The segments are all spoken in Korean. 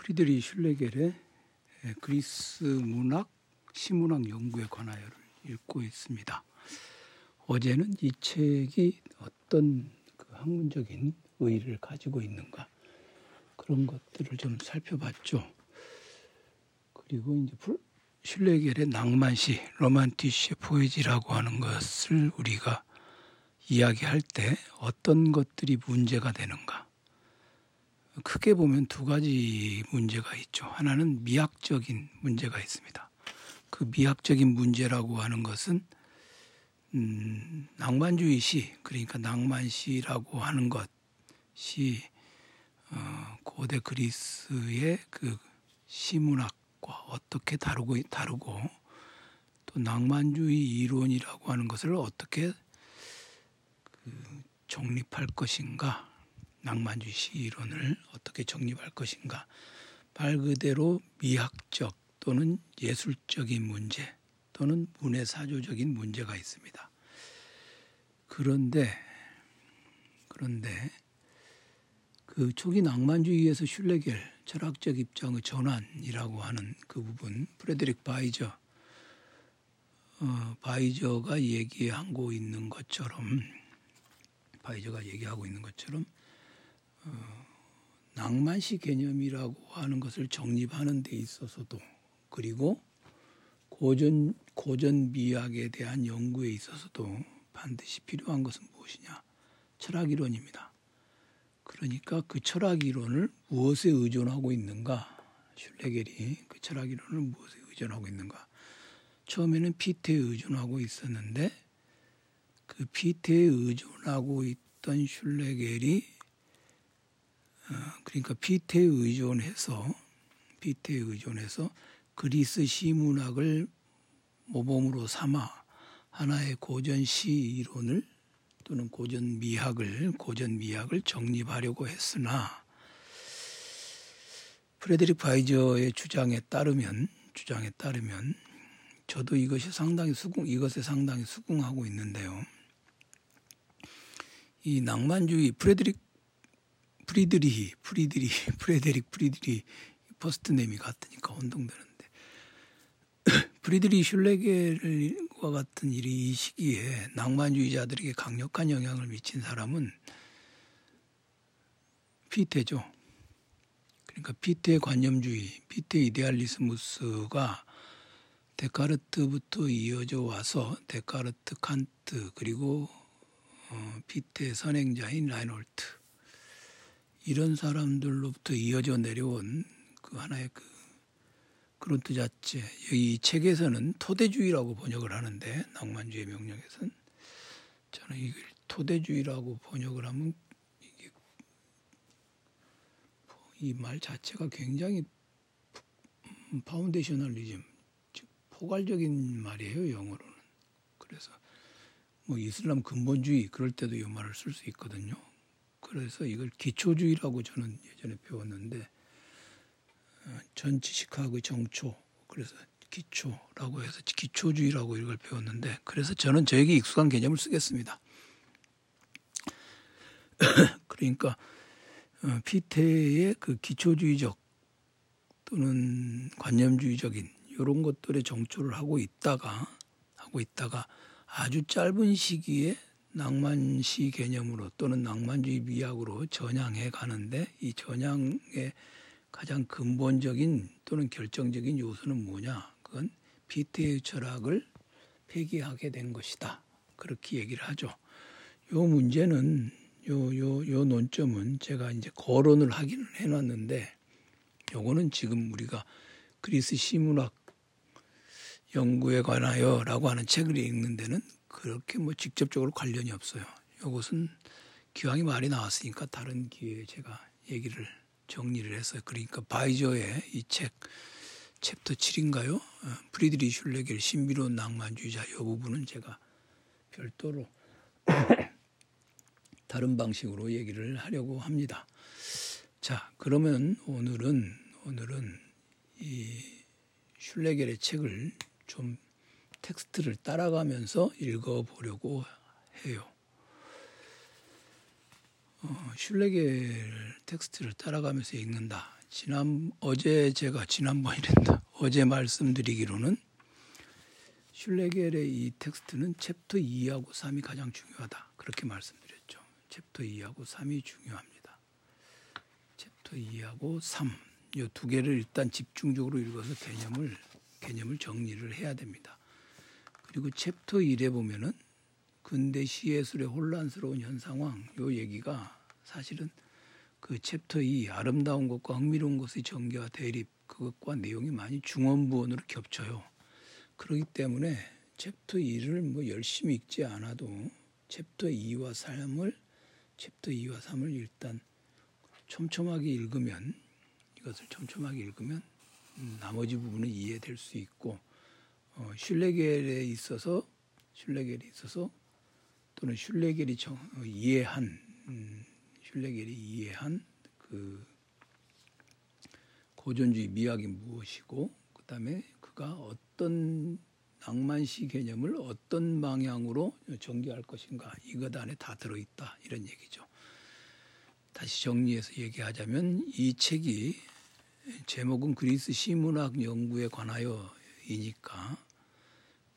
프리드리히 슐레겔의 그리스 문학, 시문학 연구에 관하여를 읽고 있습니다. 어제는 이 책이 어떤 그 학문적인 의의를 가지고 있는가 그런 것들을 좀 살펴봤죠. 그리고 이제 슐레겔의 낭만시, romantische Poesie라고 하는 것을 우리가 이야기할 때 어떤 것들이 문제가 되는가 크게 보면 두 가지 문제가 있죠. 하나는 미학적인 문제가 있습니다. 그 미학적인 문제라고 하는 것은 음, 낭만주의 시 그러니까 낭만시라고 하는 것이 어, 고대 그리스의 그 시문학과 어떻게 다루고 다루고 또 낭만주의 이론이라고 하는 것을 어떻게 그 정립할 것인가 낭만주의 시이론을 어떻게 정립할 것인가 말 그대로 미학적 또는 예술적인 문제 또는 문해사조적인 문제가 있습니다. 그런데 그런데 그 초기 낭만주의에서 슐레겔 철학적 입장의 전환이라고 하는 그 부분 프레드릭 바이저 어, 바이저가 얘기하고 있는 것처럼 바이저가 얘기하고 있는 것처럼 어, 낭만시 개념이라고 하는 것을 정립하는 데 있어서도 그리고 고전 고전 미학에 대한 연구에 있어서도 반드시 필요한 것은 무엇이냐? 철학 이론입니다. 그러니까 그 철학 이론을 무엇에 의존하고 있는가? 슐레겔이 그 철학 이론을 무엇에 의존하고 있는가? 처음에는 피트에 의존하고 있었는데 그 피트에 의존하고 있던 슐레겔이 어, 그러니까 피트에 의존해서 피트에 의존해서 그리스 시문학을 모범으로 삼아 하나의 고전 시 이론을 또는 고전 미학을 고전 미학을 정립하려고 했으나 프레드릭 바이저의 주장에 따르면 주장에 따르면 저도 이것이 상당히 수긍 이것에 상당히 수긍하고 있는데요. 이 낭만주의 프레드릭 프리드리히 프리드리히 프레데릭 프리드리히 first name이 같으니까 혼동되는데 프리드리히 슐레겔과 같은 일이 이 시기에 낭만주의자들에게 강력한 영향을 미친 사람은 피히테죠. 그러니까 피히테의 관념주의, 피히테의 Idealismus가 데카르트부터 이어져 와서 데카르트, 칸트 그리고 어, 피히테의 선행자인 라인홀트 이런 사람들로부터 이어져 내려온 그 하나의 그 Grundsatz 이 책에서는 토대주의라고 번역을 하는데 낭만주의 명령에서는 저는 이걸 토대주의라고 번역을 하면 이게 이 말 자체가 굉장히 foundationalism 즉 포괄적인 말이에요 영어로는 그래서 뭐 이슬람 근본주의 그럴 때도 이 말을 쓸 수 있거든요. 그래서 이걸 기초주의라고 저는 예전에 배웠는데 어, 전 지식학의 정초 그래서 기초라고 해서 기초주의라고 이걸 배웠는데 그래서 저는 저에게 익숙한 개념을 쓰겠습니다. 그러니까 어, 피테의 그 기초주의적 또는 관념주의적인 이런 것들의 정초를 하고 있다가 하고 있다가 아주 짧은 시기에 낭만시 개념으로 또는 낭만주의 미학으로 전향해 가는데 이 전향의 가장 근본적인 또는 결정적인 요소는 뭐냐? 그건 피테의 철학을 폐기하게 된 것이다. 그렇게 얘기를 하죠. 요 문제는 요 요 요 논점은 제가 이제 거론을 하기는 해놨는데 요거는 지금 우리가 그리스 시문학 연구에 관하여라고 하는 책을 읽는 데는 그렇게 뭐 직접적으로 관련이 없어요. 이것은 기왕이 말이 나왔으니까 다른 기회에 제가 얘기를 정리를 해서 그러니까 바이저의 이 책 챕터 7인가요? 어, 프리드리히 슐레겔 신비로운 낭만주의자 이 부분은 제가 별도로 다른 방식으로 얘기를 하려고 합니다. 자, 그러면 오늘은 오늘은 이 슐레겔의 책을 좀 텍스트를 따라가면서 읽어보려고 해요. 어, 슐레겔 텍스트를 따라가면서 읽는다. 지난 어제 제가 지난번이랬다 어제 말씀드리기로는 슐레겔의 이 텍스트는 챕터 2하고 3이 가장 중요하다 그렇게 말씀드렸죠. 챕터 2하고 3이 중요합니다. 챕터 2하고 3 이 두 개를 일단 집중적으로 읽어서 개념을 개념을 정리를 해야 됩니다. 그리고 챕터 1에 보면은 근대 시예술의 혼란스러운 현 상황 요 얘기가 사실은 그 챕터 2 아름다운 것과 흥미로운 것의 전개와 대립 그것과 내용이 많이 중언부언으로 겹쳐요. 그렇기 때문에 챕터 2를 뭐 열심히 읽지 않아도 챕터 2와 3을 챕터 2와 3을 일단 촘촘하게 읽으면 이것을 촘촘하게 읽으면 음, 나머지 부분은 이해될 수 있고 어, 슐레겔에 있어서 슐레겔에 있어서 또는 슐레겔이 정, 어, 이해한 음, 슐레겔이 이해한 그 고전주의 미학이 무엇이고 그다음에 그가 어떤 낭만시 개념을 어떤 방향으로 전개할 것인가 이것 안에 다 들어있다 이런 얘기죠. 다시 정리해서 얘기하자면 이 책이 제목은 그리스 시문학 연구에 관하여이니까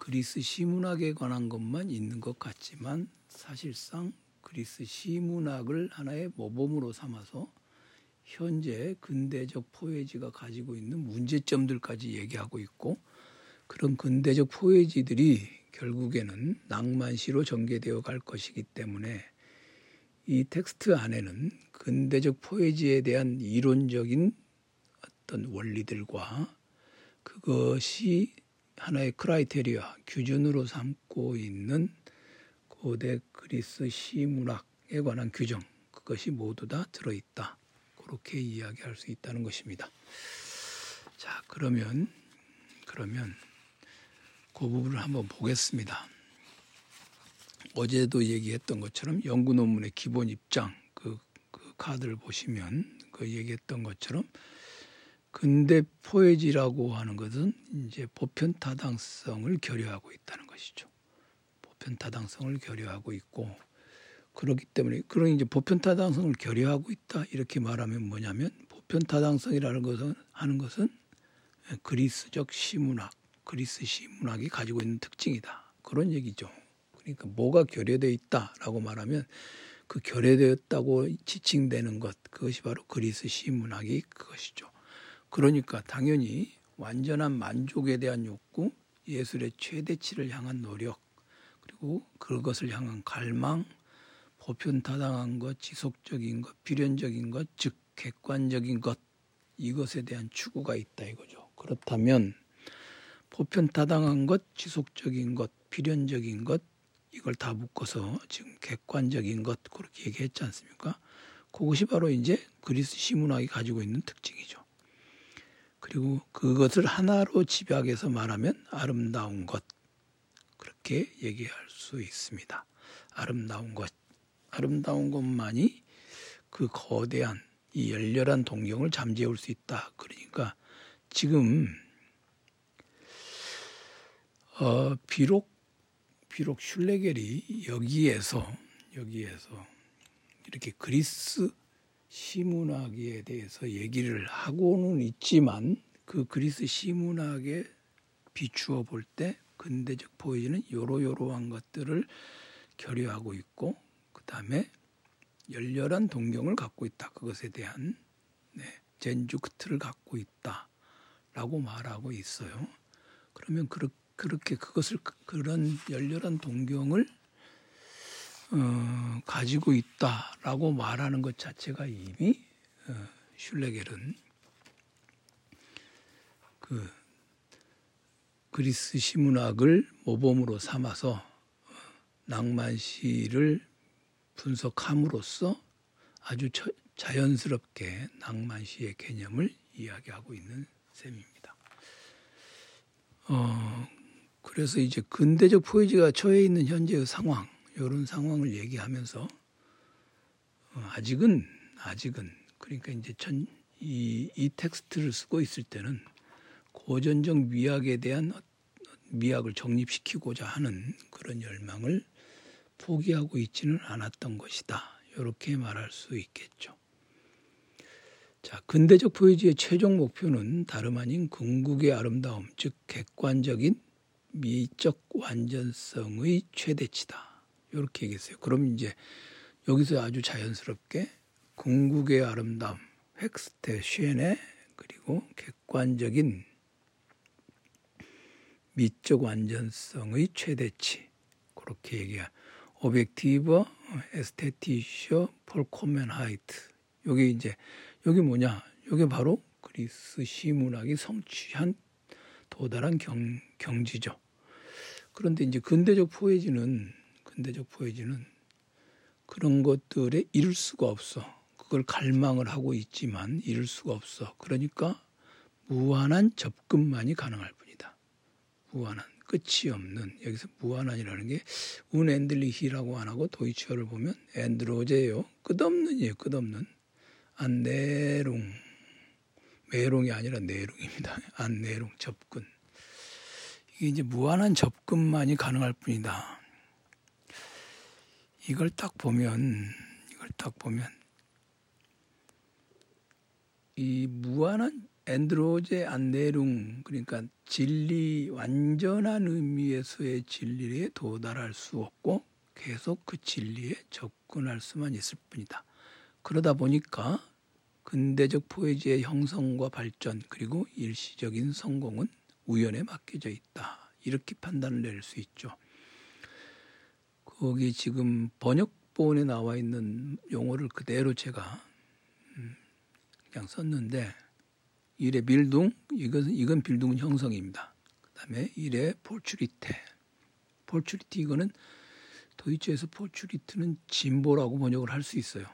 그리스 시문학에 관한 것만 있는 것 같지만 사실상 그리스 시문학을 하나의 모범으로 삼아서 현재 근대적 포에지가 가지고 있는 문제점들까지 얘기하고 있고 그런 근대적 포에지들이 결국에는 낭만시로 전개되어 갈 것이기 때문에 이 텍스트 안에는 근대적 포에지에 대한 이론적인 어떤 원리들과 그것이 하나의 criteria 규준으로 삼고 있는 고대 그리스 시문학에 관한 규정 그것이 모두 다 들어있다. 그렇게 이야기할 수 있다는 것입니다. 자, 그러면 그러면 그 부분을 한번 보겠습니다. 어제도 얘기했던 것처럼 연구 논문의 기본 입장 그, 그 카드를 보시면 그 얘기했던 것처럼 근대 포에지라고 하는 것은 이제 보편 타당성을 결여하고 있다는 것이죠. 보편 타당성을 결여하고 있고 그렇기 때문에 그런 이제 보편 타당성을 결여하고 있다 이렇게 말하면 뭐냐면 보편 타당성이라는 것은 하는 것은 그리스적 시문학, 그리스 시문학이 가지고 있는 특징이다 그런 얘기죠. 그러니까 뭐가 결여되어 있다라고 말하면 그 결여되었다고 지칭되는 것 그것이 바로 그리스 시문학이 그것이죠. 그러니까 당연히 완전한 만족에 대한 욕구, 예술의 최대치를 향한 노력, 그리고 그것을 향한 갈망, 보편타당한 것, 지속적인 것, 필연적인 것, 즉 객관적인 것 이것에 대한 추구가 있다 이거죠. 그렇다면 보편타당한 것, 지속적인 것, 필연적인 것 이걸 다 묶어서 지금 객관적인 것 그렇게 얘기했지 않습니까? 그것이 바로 이제 그리스 시문학이 가지고 있는 특징이죠. 그리고 그것을 하나로 집약해서 말하면 아름다운 것 그렇게 얘기할 수 있습니다. 아름다운 것. 아름다운 것만이 그 거대한 이 열렬한 동경을 잠재울 수 있다. 그러니까 지금 어, 비록 비록 슐레겔이 여기에서 여기에서 이렇게 그리스 시문학에 대해서 얘기를 하고는 있지만 그 그리스 시문학에 비추어 볼 때 근대적 포에지는 요로요로한 것들을 결여하고 있고 그 다음에 열렬한 동경을 갖고 있다. 그것에 대한 네, 젠주크트를 갖고 있다라고 말하고 있어요. 그러면 그렇, 게 그것을 그런 열렬한 동경을 어, 가지고 있다라고 말하는 것 자체가 이미 어, 슐레겔은 그 그리스 시문학을 모범으로 삼아서 어, 낭만시를 분석함으로써 아주 저, 자연스럽게 낭만시의 개념을 이야기하고 있는 셈입니다. 어, 그래서 이제 근대적 포에지가 처해 있는 현재의 상황, 이런 상황을 얘기하면서 어, 아직은 아직은 그러니까 이제 전, 이, 이 텍스트를 쓰고 있을 때는 고전적 미학에 대한 미학을 정립시키고자 하는 그런 열망을 포기하고 있지는 않았던 것이다. 이렇게 말할 수 있겠죠. 자, 근대적 포에지의 최종 목표는 다름 아닌 궁극의 아름다움, 즉 객관적인 미적 완전성의 최대치다. 이렇게 얘기했어요. 그럼 이제 여기서 아주 자연스럽게 궁극의 아름다움, höchste Schöne 그리고 객관적인 미적 완전성의 최대치 그렇게 얘기한 objektiver ästhetischer Vollkommenheit 여기 이제 여기 뭐냐 여기 바로 그리스 시문학이 성취한 도달한 경, 경지죠. 그런데 이제 근대적 포에지는 근대적 포에지는 그런 것들에 이룰 수가 없어. 그걸 갈망을 하고 있지만 이룰 수가 없어. 그러니까 무한한 접근만이 가능할 뿐이다. 무한한 끝이 없는 여기서 무한한이라는 게 운엔들리히라고 안 하고 도이치어를 보면 엔드로제요 끝없는이에요. 끝없는 안내롱 매롱이 아니라 내롱입니다. 안내롱 접근 이게 이제 무한한 접근만이 가능할 뿐이다. 이걸 딱 보면 이걸 딱 보면 이 무한한 엔드로제 안내룽 그러니까 진리 완전한 의미에서의 진리에 도달할 수 없고 계속 그 진리에 접근할 수만 있을 뿐이다. 그러다 보니까 근대적 포에지의 형성과 발전 그리고 일시적인 성공은 우연에 맡겨져 있다. 이렇게 판단을 내릴 수 있죠. 거기 지금 번역본에 나와 있는 용어를 그대로 제가 음, 그냥 썼는데 일의 빌둥 이건 이건 빌둥은 형성입니다. 그다음에 일의 폴추리테 폴추리티 이거는 도이치에서 Fortschritt는 진보라고 번역을 할 수 있어요.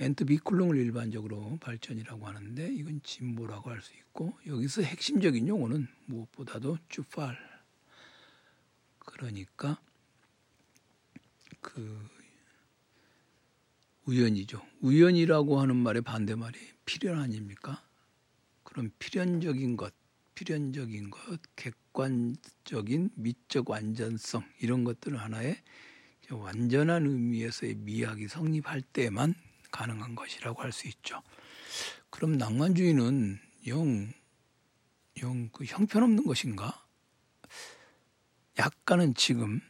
Entwicklung을 일반적으로 발전이라고 하는데 이건 진보라고 할 수 있고 여기서 핵심적인 용어는 무엇보다도 Zufall 그러니까 그 우연이죠. 우연이라고 하는 말의 반대말이 필연 아닙니까? 그럼 필연적인 것, 필연적인 것, 객관적인 미적 완전성 이런 것들은 하나의 완전한 의미에서의 미학이 성립할 때만 가능한 것이라고 할 수 있죠. 그럼 낭만주의는 영, 영 그 형편없는 것인가? 약간은 지금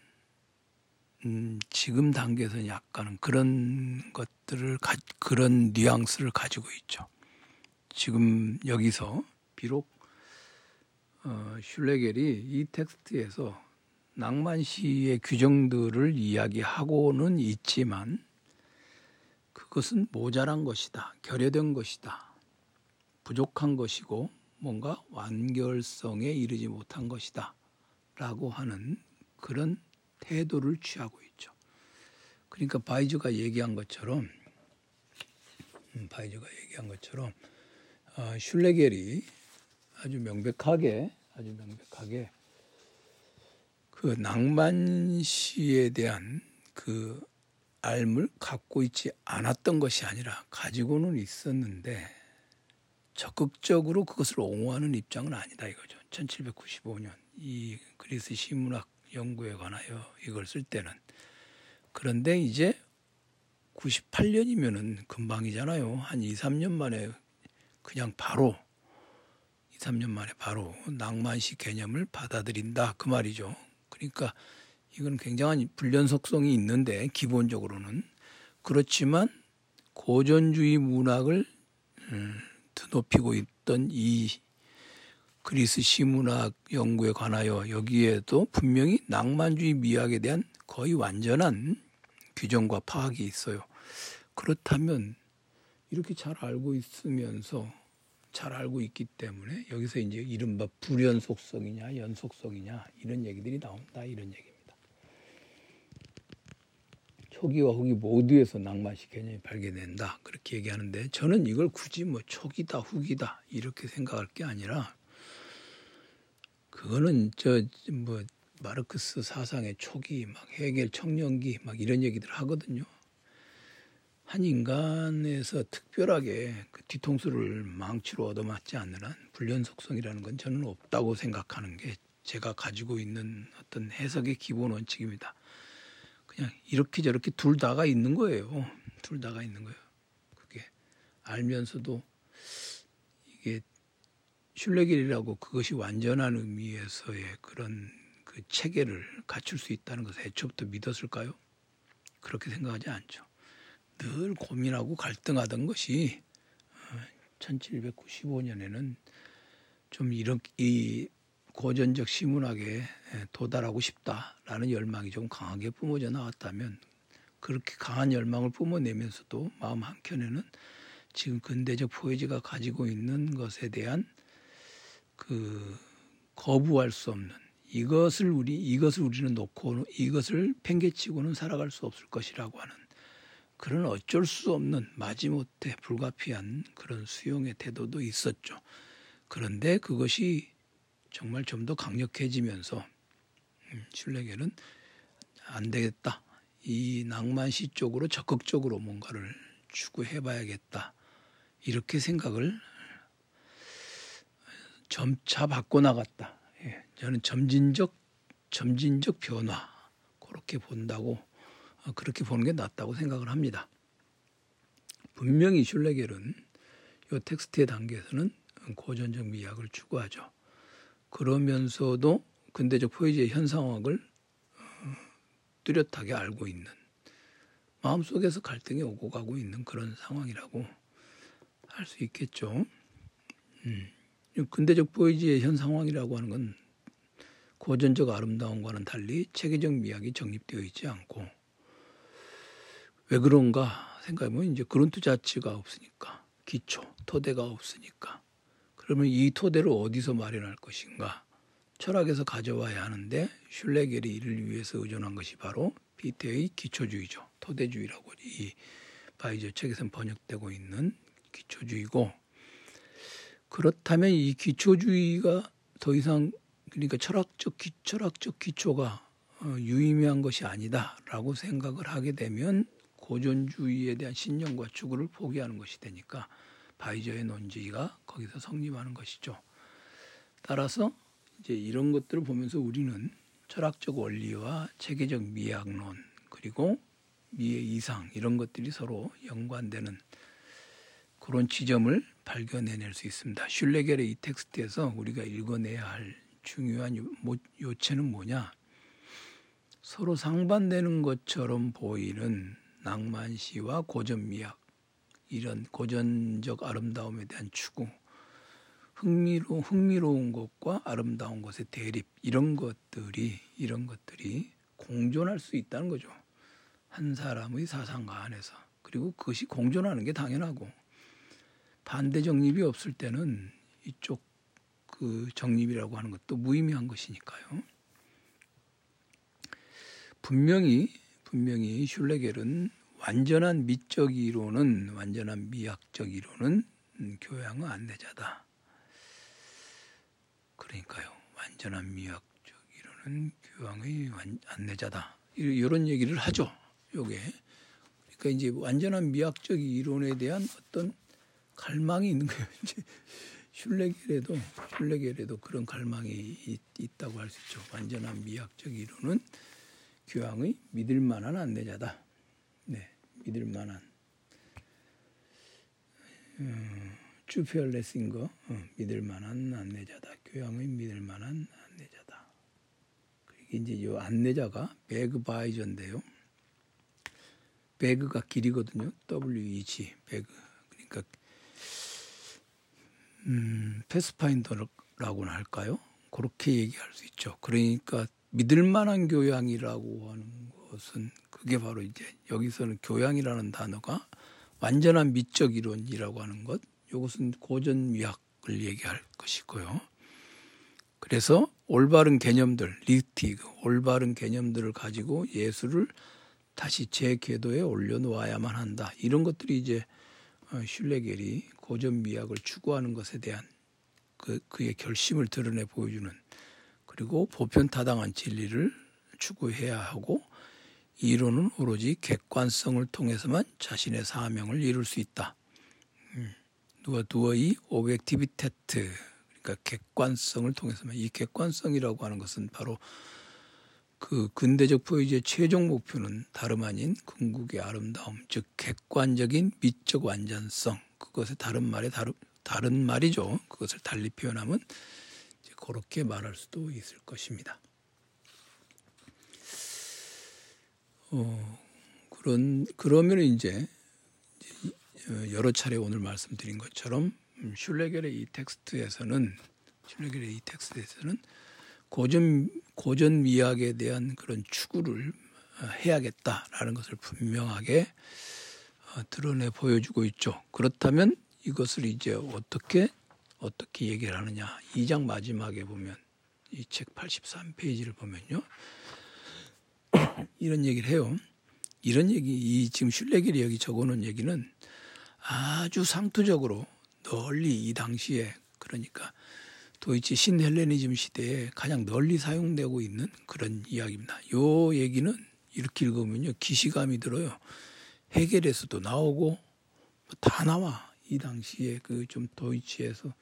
음, 지금 단계에서는 약간은 그런 것들을 가, 그런 뉘앙스를 가지고 있죠. 지금 여기서 비록 어, 슐레겔이 이 텍스트에서 낭만 시의 규정들을 이야기하고는 있지만 그것은 모자란 것이다. 결여된 것이다. 부족한 것이고 뭔가 완결성에 이르지 못한 것이다. 라고 하는 그런 태도를 취하고 있죠. 그러니까 바이즈가 얘기한 것처럼 음, 바이즈가 얘기한 것처럼 어, 슐레겔이 아주 명백하게 아주 명백하게 그 낭만시에 대한 그 알을 갖고 있지 않았던 것이 아니라 가지고는 있었는데 적극적으로 그것을 옹호하는 입장은 아니다 이거죠. 1795년 이 그리스 시문학 연구에 관하여 이걸 쓸 때는 그런데 이제 98년이면은 금방이잖아요. 한 2, 3년 만에 그냥 바로 2, 3년 만에 바로 낭만식 개념을 받아들인다 그 말이죠. 그러니까 이건 굉장한 불연속성이 있는데 기본적으로는 그렇지만 고전주의 문학을 음, 드높이고 있던 이 그리스 시문학 연구에 관하여 여기에도 분명히 낭만주의 미학에 대한 거의 완전한 규정과 파악이 있어요. 그렇다면 이렇게 잘 알고 있으면서 잘 알고 있기 때문에 여기서 이제 이른바 불연속성이냐 연속성이냐 이런 얘기들이 나온다 이런 얘기입니다. 초기와 후기 모두에서 낭만식 개념이 발견된다 그렇게 얘기하는데 저는 이걸 굳이 뭐 초기다 후기다 이렇게 생각할 게 아니라 그거는 저 뭐 마르크스 사상의 초기 막 해겔 청년기 막 이런 얘기들 하거든요. 한 인간에서 특별하게 그 뒤통수를 망치로 얻어맞지 않는 한 불연속성이라는 건 저는 없다고 생각하는 게 제가 가지고 있는 어떤 해석의 기본 원칙입니다. 그냥 이렇게 저렇게 둘 다가 있는 거예요. 둘 다가 있는 거예요. 그게 알면서도 이게 슐레길이라고 그것이 완전한 의미에서의 그런 그 체계를 갖출 수 있다는 것을 애초부터 믿었을까요? 그렇게 생각하지 않죠. 늘 고민하고 갈등하던 것이 1795년에는 어, 좀 이런 이 고전적 시문학에 도달하고 싶다라는 열망이 좀 강하게 뿜어져 나왔다면 그렇게 강한 열망을 뿜어내면서도 마음 한켠에는 지금 근대적 포에지가 가지고 있는 것에 대한 그 거부할 수 없는 이것을 우리 이것을 우리는 놓고 이것을 팽개치고는 살아갈 수 없을 것이라고 하는 그런 어쩔 수 없는 마지못해 불가피한 그런 수용의 태도도 있었죠. 그런데 그것이 정말 좀 더 강력해지면서 음, 슐레겔은 안 되겠다. 이 낭만시 쪽으로 적극적으로 뭔가를 추구해 봐야겠다. 이렇게 생각을 점차 바꿔 나갔다. 예, 저는 점진적 점진적 변화 그렇게 본다고 어, 그렇게 보는 게 낫다고 생각을 합니다. 분명히 슐레겔은 이 텍스트의 단계에서는 고전적 미학을 추구하죠. 그러면서도 근대적 포에지의 현상학을 어, 뚜렷하게 알고 있는 마음속에서 갈등이 오고 가고 있는 그런 상황이라고 할 수 있겠죠. 음. 근대적 포에지의 현 상황이라고 하는 건 고전적 아름다움과는 달리 체계적 미학이 정립되어 있지 않고 왜 그런가 생각해보면 이제 그런트 자체가 없으니까 기초 토대가 없으니까 그러면 이 토대를 어디서 마련할 것인가? 철학에서 가져와야 하는데 슐레겔이 이를 위해서 의존한 것이 바로 피테의 기초주의죠. 토대주의라고 이 바이저 책에서 번역되고 있는 기초주의고 그렇다면 이 기초주의가 더 이상 그러니까 철학적 기, 철학적 기초가 어, 유의미한 것이 아니다라고 생각을 하게 되면 고전주의에 대한 신념과 추구를 포기하는 것이 되니까 바이저의 논지가 거기서 성립하는 것이죠. 따라서 이제 이런 것들을 보면서 우리는 철학적 원리와 체계적 미학론 그리고 미의 이상 이런 것들이 서로 연관되는 그런 지점을 발견해낼 수 있습니다. 슐레겔의 이 텍스트에서 우리가 읽어내야 할 중요한 요체는 뭐냐? 서로 상반되는 것처럼 보이는 낭만시와 고전미학 이런 고전적 아름다움에 대한 추구, 흥미로 흥미로운 것과 아름다운 것의 대립 이런 것들이 이런 것들이 공존할 수 있다는 거죠. 한 사람의 사상가 안에서 그리고 그것이 공존하는 게 당연하고 반대 정립이 없을 때는 이쪽 그 정립이라고 하는 것도 무의미한 것이니까요. 분명히 분명히 슐레겔은 완전한 미적 이론은 완전한 미학적 이론은 교양의 안내자다. 그러니까요. 완전한 미학적 이론은 교양의 안내자다. 이런 얘기를 하죠. 요게. 그러니까 이제 완전한 미학적 이론에 대한 어떤 갈망이 있는 거예요. 이제 슐레겔에도 슐레겔에도 그런 갈망이 있, 있다고 할 수 있죠. 완전한 미학적 이론은 교양의 믿을 만한 안내자다. 네, 믿을 만한 음, 주피얼레스인 거 어, 믿을 만한 안내자다. 교양의 믿을 만한 안내자다. 그리고 이제 이 안내자가 배그바이저인데요. 배그가 길이거든요. WEG 배그. 그러니까 음, 패스파인더라고나 할까요? 그렇게 얘기할 수 있죠. 그러니까 믿을 만한 교양이라고 하는 것은 그게 바로 이제 여기서는 교양이라는 단어가 완전한 미적 이론이라고 하는 것, 이것은 고전 미학을 얘기할 것이고요. 그래서 올바른 개념들, 리티그, 올바른 개념들을 가지고 예술을 다시 제 궤도에 올려놓아야만 한다. 이런 것들이 이제 어, 슐레겔이 고전 미학을 추구하는 것에 대한 그, 그의 결심을 드러내 보여주는 그리고 보편타당한 진리를 추구해야 하고 이론은 오로지 객관성을 통해서만 자신의 사명을 이룰 수 있다. 음, 누가 두어이 오백티비테트 그러니까 객관성을 통해서만 이 객관성이라고 하는 것은 바로 그 근대적 포이지의 최종 목표는 다름 아닌 궁극의 아름다움, 즉 객관적인 미적 완전성, 그것의 다른 말에 다른 다른 말이죠. 그것을 달리 표현하면 그렇게 말할 수도 있을 것입니다. 어, 그런 그러면 이제 여러 차례 오늘 말씀드린 것처럼 슐레겔의 이 텍스트에서는 슐레겔의 이 텍스트에서는 고전 고전 미학에 대한 그런 추구를 해야겠다라는 것을 분명하게 어, 드러내 보여주고 있죠. 그렇다면 이것을 이제 어떻게 어떻게 얘기를 하느냐? 2장 마지막에 보면 이 책 83페이지를 보면요. 이런 얘기를 해요. 이런 얘기, 이 지금 슐레길이 여기 적어 놓은 얘기는 아주 상투적으로 널리 이 당시에 그러니까 도이치 신헬레니즘 시대에 가장 널리 사용되고 있는 그런 이야기입니다. 요 얘기는 이렇게 읽으면요 기시감이 들어요. 해겔에서도 나오고 다 나와 이 당시에 그 좀 도이치에서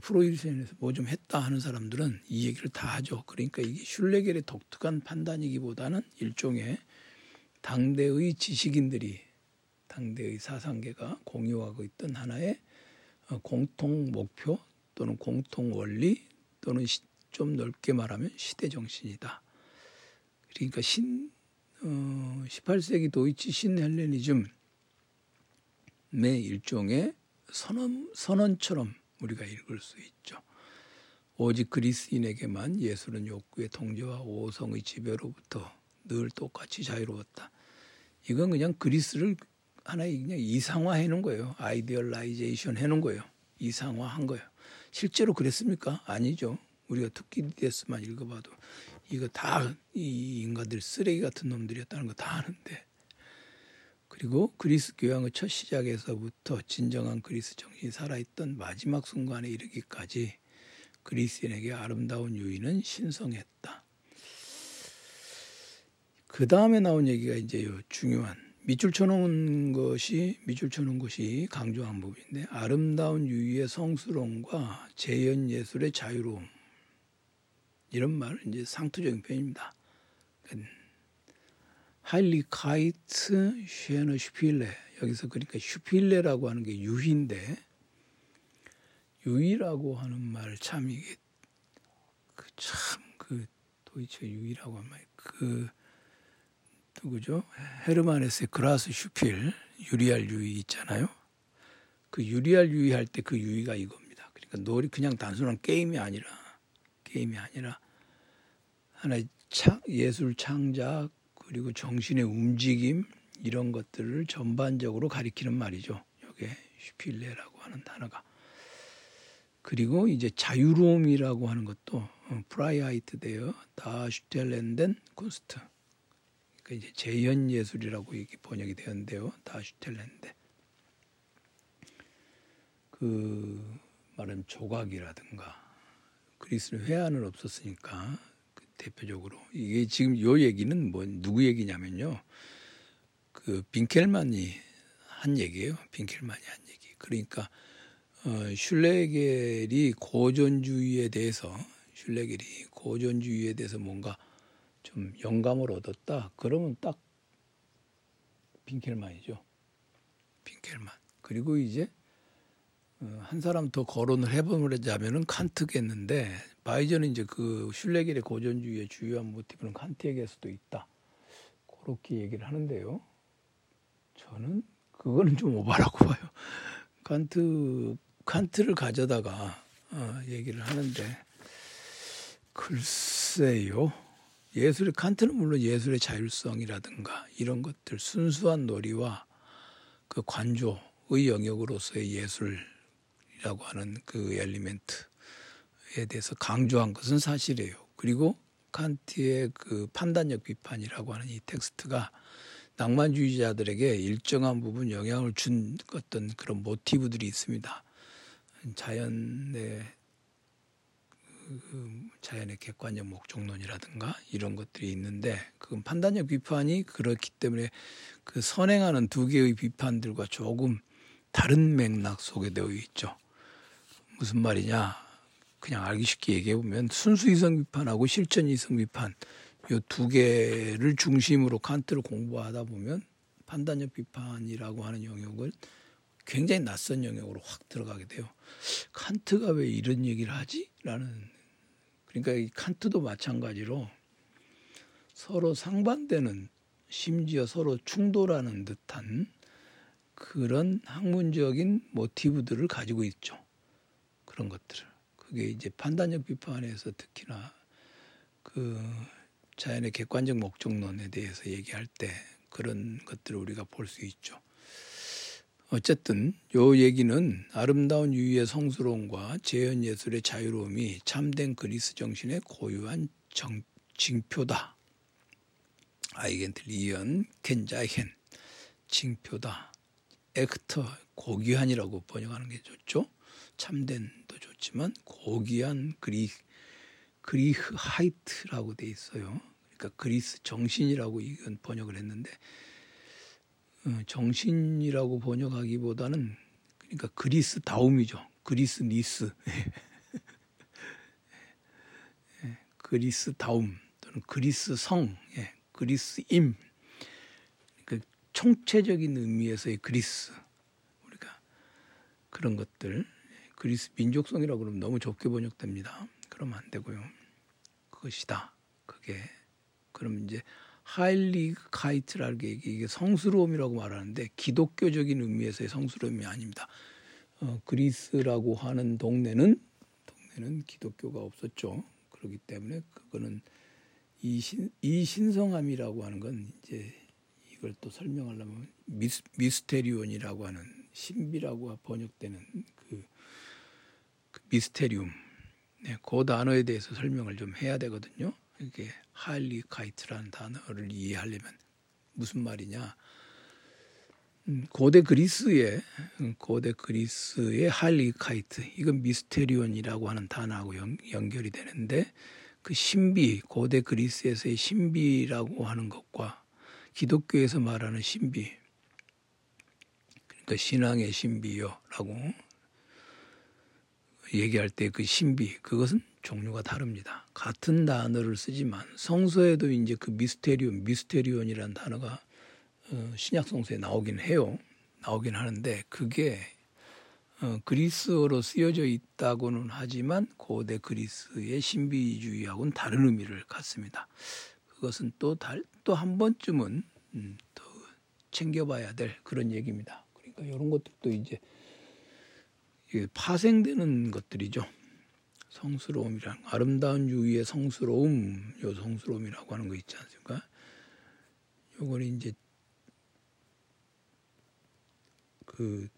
프로이센에서 뭐 좀 했다 하는 사람들은 이 얘기를 다 하죠. 그러니까 이게 슐레겔의 독특한 판단이기보다는 일종의 당대의 지식인들이 당대의 사상계가 공유하고 있던 하나의 어, 공통 목표 또는 공통 원리 또는 좀 넓게 말하면 시대 정신이다. 그러니까 신 어, 18세기 도이치 신헬레니즘의 일종의 선언 선언처럼 우리가 읽을 수 있죠. 오직 그리스인에게만 예술은 욕구의 통제와 오성의 지배로부터 늘 똑같이 자유로웠다. 이건 그냥 그리스를 하나의 그냥 이상화해 놓은 거예요. idealization 해 놓은 거예요. 이상화한 거예요. 실제로 그랬습니까? 아니죠. 우리가 투키디데스만 읽어봐도 이거 다 이 인간들 쓰레기 같은 놈들이었다는 거 다 아는데 그리고 그리스 교양의 첫 시작에서부터 진정한 그리스 정신이 살아있던 마지막 순간에 이르기까지 그리스인에게 아름다운 유인은 신성했다. 그 다음에 나온 얘기가 이제 요 중요한 밑줄 쳐놓은 것이 밑줄 쳐놓은 것이 강조한 부분인데 아름다운 유의의 성스러움과 재현 예술의 자유로움. 이런 말은 이제 상투적인 표현입니다. Heiligkeit schöner Spiele. 여기서 그러니까 Spiele라고 하는 게 유희인데 유희라고 하는 말 참 이게 그 참 그 deutsche 유희라고 하는 말 그 누구죠? 헤르만 헤세의 Glasspiel 유리알 유희 있잖아요. 그 유리알 유희 할때 그 유희가 이겁니다. 그러니까 놀이 그냥 단순한 게임이 아니라 게임이 아니라 하나의 창, 예술 창작 그리고 정신의 움직임 이런 것들을 전반적으로 가리키는 말이죠. 이게 Spiele라고 하는 단어가. 그리고 이제 자유로움이라고 하는 것도 Freiheit der darstellenden Kunst. 그러니까 이제 재현 예술이라고 이게 번역이 되었는데요. darstellende. 그 말은 조각이라든가 그리스는 회화는 없었으니까 대표적으로 이게 지금 요 얘기는 뭐 누구 얘기냐면요. 그 빈켈만이 한 얘기예요. 빈켈만이 한 얘기. 그러니까 어, 슐레겔이 고전주의에 대해서 슐레겔이 고전주의에 대해서 뭔가 좀 영감을 얻었다. 그러면 딱 빈켈만이죠. 빈켈만. 그리고 이제 어, 한 사람 더 거론을 해보자면은 칸트겠는데 바이저는 이제 그 슐레겔의 고전주의의 주요한 모티브는 칸트에게서도 있다. 그렇게 얘기를 하는데요. 저는 그거는 좀 오바라고 봐요. 칸트 칸트를 가져다가 어, 얘기를 하는데 글쎄요. 예술의 칸트는 물론 예술의 자율성이라든가 이런 것들 순수한 놀이와 그 관조의 영역으로서의 예술이라고 하는 그 엘리멘트 에 대해서 강조한 것은 사실이에요. 그리고 칸트의 그 판단력 비판이라고 하는 이 텍스트가 낭만주의자들에게 일정한 부분 영향을 준 어떤 그런 모티브들이 있습니다. 자연의 그 자연의 객관적 목적론이라든가 이런 것들이 있는데 그건 판단력 비판이 그렇기 때문에 그 선행하는 두 개의 비판들과 조금 다른 맥락 속에 되어 있죠. 무슨 말이냐? 그냥 알기 쉽게 얘기해 보면 순수 이성 비판하고 실천 이성 비판 요 두 개를 중심으로 칸트를 공부하다 보면 판단력 비판이라고 하는 영역을 굉장히 낯선 영역으로 확 들어가게 돼요. 칸트가 왜 이런 얘기를 하지? 라는 그러니까 이 칸트도 마찬가지로 서로 상반되는 심지어 서로 충돌하는 듯한 그런 학문적인 모티브들을 가지고 있죠. 그런 것들을. 그게 이제 판단력 비판에서 특히나 그 자연의 객관적 목적론에 대해서 얘기할 때 그런 것들을 우리가 볼 수 있죠. 어쨌든 요 얘기는 아름다운 유의의 성스러움과 재현 예술의 자유로움이 참된 그리스 정신의 고유한 정, 징표다. 아이겐틀 이연 켄자헨 징표다. 액터 고귀한이라고 번역하는 게 좋죠. 참된도 좋지만 고귀한 그리 그리흐 하이트라고 돼 있어요. 그러니까 그리스 정신이라고 이건 번역을 했는데 어, 정신이라고 번역하기보다는 그러니까 그리스 다움이죠. 그리스 니스. 예, 그리스 다움 또는 그리스 성, 예, 그리스 임. 그 총체적인 의미에서의 그리스. 우리가 그런 것들 그리스 민족성이라고 그러면 너무 좁게 번역됩니다. 그러면 안 되고요. 그것이다. 그게 그럼 이제 하일리 카이트라는 게 이게 성스러움이라고 말하는데 기독교적인 의미에서의 성스러움이 아닙니다. 어, 그리스라고 하는 동네는 동네는 기독교가 없었죠. 그렇기 때문에 그거는 이 신 이 신성함이라고 하는 건 이제 이걸 또 설명하려면 미스, 미스테리온이라고 하는 신비라고 번역되는 그, 그 미스테리움 네, 그 단어에 대해서 설명을 좀 해야 되거든요. 이게 하일리카이트라는 단어를 이해하려면 무슨 말이냐? 음, 고대 그리스의 음, 고대 그리스의 하일리카이트 이건 미스테리온이라고 하는 단어하고 연, 연결이 되는데 그 신비 고대 그리스에서의 신비라고 하는 것과 기독교에서 말하는 신비 그러니까 신앙의 신비요라고 얘기할 때 그 신비 그것은 종류가 다릅니다. 같은 단어를 쓰지만 성서에도 이제 그 미스테리온, 미스테리온이라는 단어가 어, 신약 성서에 나오긴 해요. 나오긴 하는데 그게 어, 그리스어로 쓰여져 있다고는 하지만 고대 그리스의 신비주의하고는 다른 의미를 갖습니다. 그것은 또또 한 번쯤은 음, 더 챙겨봐야 될 그런 얘기입니다. 그러니까 이런 것들도 이제 파생되는 것들이죠. 성스러움이란 아름다운 유의의 성스러움, 요 성스러움이라고 하는 거 있지 않습니까? 요거는 이제 그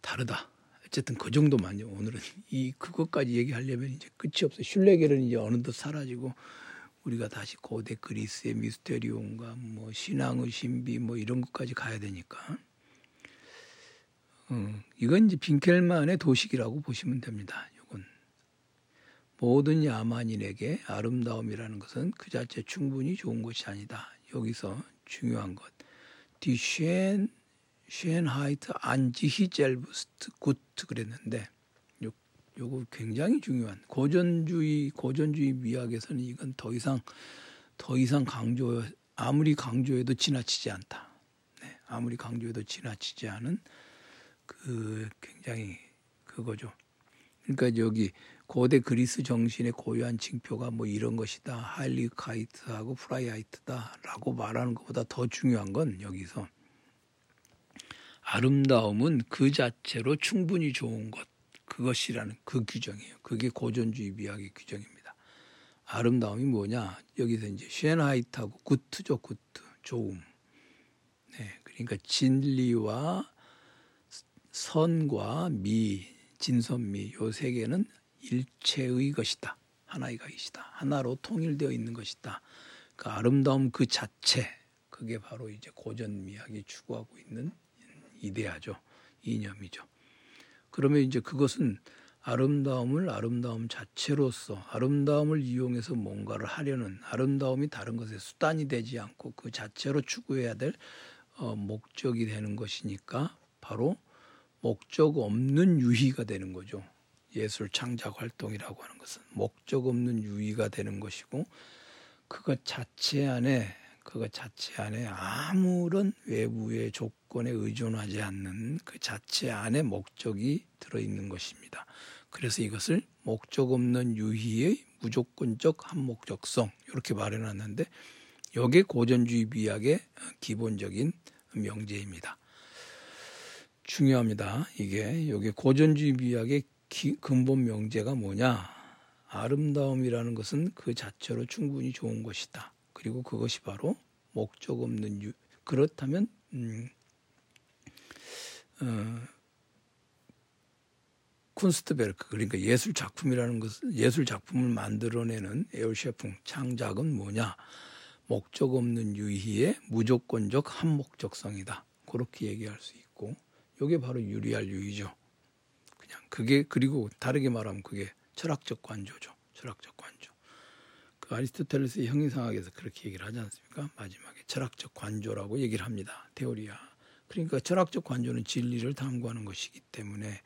다르다. 어쨌든 그 정도만요. 오늘은 이 그것까지 얘기하려면 이제 끝이 없어. 슐레겔은 이제 어느덧 사라지고 우리가 다시 고대 그리스의 미스테리온과 뭐 신앙의 신비 뭐 이런 것까지 가야 되니까. 어, 이건 이제 빈켈만의 도식이라고 보시면 됩니다. 모든 야만인에게 아름다움이라는 것은 그 자체 충분히 좋은 것이 아니다. 여기서 중요한 것. 안지히 젤부스트 구트 그랬는데 요, 요거 굉장히 중요한 고전주의 고전주의 미학에서는 이건 더 이상 더 이상 강조 아무리 강조해도 지나치지 않다. 네, 아무리 강조해도 지나치지 않은 그 굉장히 그거죠. 그러니까 여기 고대 그리스 정신의 고유한 징표가 뭐 이런 것이다. Heiligkeit하고 Freiheit다라고 말하는 것보다 더 중요한 건 여기서 아름다움은 그 자체로 충분히 좋은 것 그것이라는 그 규정이에요. 그게 고전주의 미학의 규정입니다. 아름다움이 뭐냐? 여기서 이제 Schönheit하고 gut죠, gut, 좋음. 네, 그러니까 진리와 선과 미, 진선미 요 세 개는 일체의 것이다. 하나의 것이다. 하나로 통일되어 있는 것이다. 그 아름다움 그 자체 그게 바로 이제 고전 미학이 추구하고 있는 이데아죠. 이념이죠. 그러면 이제 그것은 아름다움을 아름다움 자체로서 아름다움을 이용해서 뭔가를 하려는 아름다움이 다른 것의 수단이 되지 않고 그 자체로 추구해야 될 어, 목적이 되는 것이니까 바로 목적 없는 유희가 되는 거죠. 예술 창작 활동이라고 하는 것은 목적 없는 유희가 되는 것이고 그것 자체 안에 그거 자체 안에 아무런 외부의 조건에 의존하지 않는 그 자체 안에 목적이 들어 있는 것입니다. 그래서 이것을 목적 없는 유희의 무조건적 한목적성 이렇게 말해놨는데 이게 고전주의 비약의 기본적인 명제입니다. 중요합니다. 이게 여기 고전주의 비약의 기, 근본 명제가 뭐냐? 아름다움이라는 것은 그 자체로 충분히 좋은 것이다. 그리고 그것이 바로 목적 없는 유. 그렇다면 음, 어, 쿤스트베르크 그러니까 예술 작품이라는 것은 예술 작품을 만들어내는 에어셰풍 창작은 뭐냐? 목적 없는 유희의 무조건적 한목적성이다. 그렇게 얘기할 수 있고 이게 바로 유리할 유희죠. 그냥 그게 그리고 다르게 말하면 그게 철학적 관조죠. 철학적 관조. 그 아리스토텔레스의 형이상학에서 그렇게 얘기를 하지 않습니까? 마지막에 철학적 관조라고 얘기를 합니다. 테오리아. 그러니까 철학적 관조는 진리를 탐구하는 것이기 때문에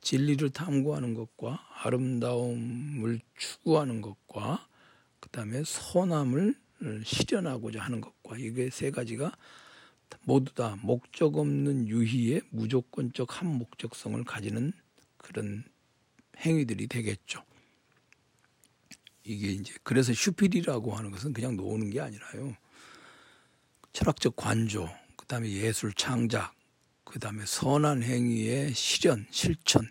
진리를 탐구하는 것과 아름다움을 추구하는 것과 그다음에 선함을 실현하고자 하는 것과 이게 세 가지가 모두 다 목적 없는 유희의 무조건적 한 목적성을 가지는 그런 행위들이 되겠죠. 이게 이제 그래서 슈필이라고 하는 것은 그냥 노는 게 아니라요. 철학적 관조, 그다음에 예술 창작, 그다음에 선한 행위의 실현, 실천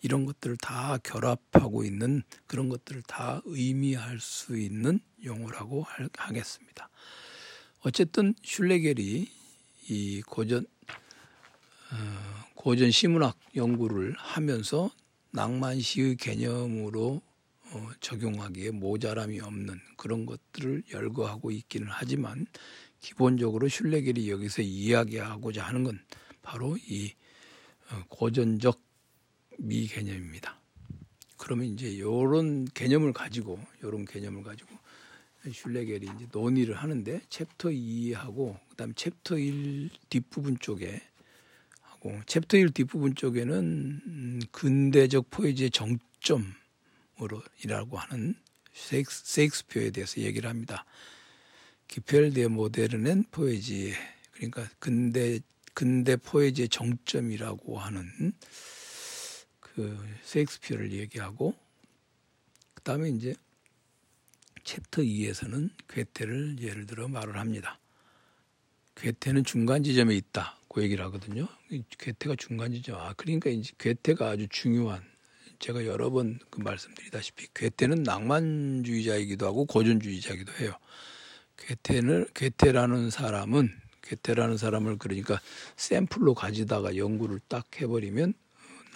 이런 것들을 다 결합하고 있는 그런 것들을 다 의미할 수 있는 용어라고 하겠습니다. 어쨌든 슐레겔이 이 고전 어, 고전 시문학 연구를 하면서 낭만시의 개념으로 어, 적용하기에 모자람이 없는 그런 것들을 열거하고 있기는 하지만 기본적으로 슐레겔이 여기서 이야기하고자 하는 건 바로 이 어, 고전적 미 개념입니다. 그러면 이제 요런 개념을 가지고 요런 개념을 가지고 슐레겔이 이제 논의를 하는데 챕터 2하고 그다음에 챕터 1 뒷부분 쪽에 하고 챕터 1 뒷부분 쪽에는 음, 근대적 포에지의 정점으로이라고 하는 세익스피어에 대해서 얘기를 합니다. 기펠데 모데르넨 포에지 그러니까 근대 근대 포에지의 정점이라고 하는 그 세익스피어를 얘기하고 그다음에 이제 챕터 2에서는 괴테를 예를 들어 말을 합니다. 괴테는 중간 지점에 있다. 그 얘기를 하거든요. 괴테가 중간 지점. 아, 그러니까 이제 괴테가 아주 중요한 제가 여러 번 그 말씀드리다시피 괴테는 낭만주의자이기도 하고 고전주의자이기도 해요. 괴테는 괴테라는 사람은 괴테라는 사람을 그러니까 샘플로 가지다가 연구를 딱 해버리면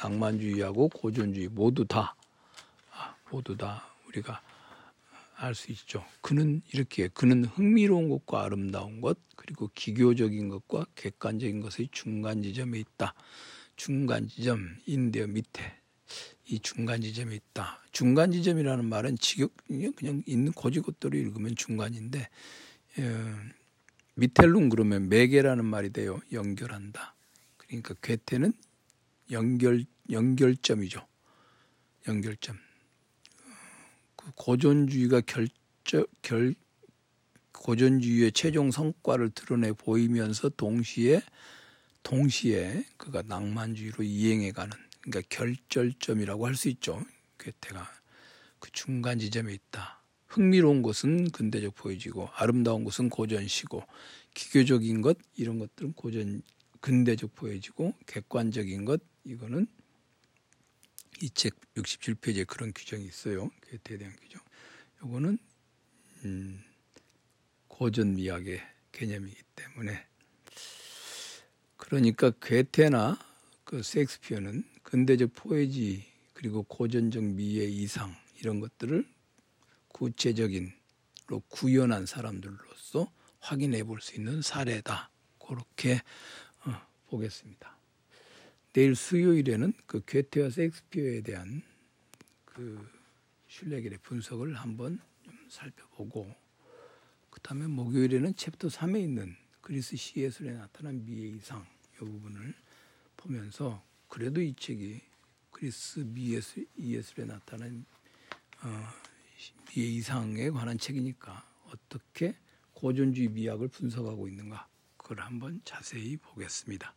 낭만주의하고 고전주의 모두 다 아, 모두 다 우리가 알 수 있죠. 그는 이렇게 그는 흥미로운 것과 아름다운 것 그리고 기교적인 것과 객관적인 것의 중간 지점에 있다. 중간 지점 인데요 밑에 이 중간 지점에 있다. 중간 지점이라는 말은 지격 그냥 있는 고지것대로 읽으면 중간인데 어, 미텔룸 그러면 매개라는 말이 돼요. 연결한다. 그러니까 괴테는 연결 연결점이죠. 연결점. 그 고전주의가 결정 결 고전주의의 최종 성과를 드러내 보이면서 동시에 동시에 그가 낭만주의로 이행해가는 그러니까 결절점이라고 할 수 있죠. 괴테가 그 중간 지점에 있다. 흥미로운 것은 근대적 포이지고 아름다운 것은 고전시고 기교적인 것 이런 것들은 고전 근대적 포이지고 객관적인 것 이거는 이 책 67페이지에 그런 규정이 있어요. 괴테에 대한 규정. 요거는 음, 고전 미학의 개념이기 때문에 그러니까 괴테나 그 셰익스피어는 근대적 포에지 그리고 고전적 미의 이상 이런 것들을 구체적인 로 구현한 사람들로서 확인해 볼 수 있는 사례다. 그렇게 어, 보겠습니다. 내일 수요일에는 그 괴테와 섹스피어에 대한 그 슐레겔의 분석을 한번 좀 살펴보고 그다음에 목요일에는 챕터 3에 있는 그리스 시예술에 나타난 미의 이상 이 부분을 보면서 그래도 이 책이 그리스 미예술 이예술에 나타난 어, 미의 이상에 관한 책이니까 어떻게 고전주의 미학을 분석하고 있는가 그걸 한번 자세히 보겠습니다.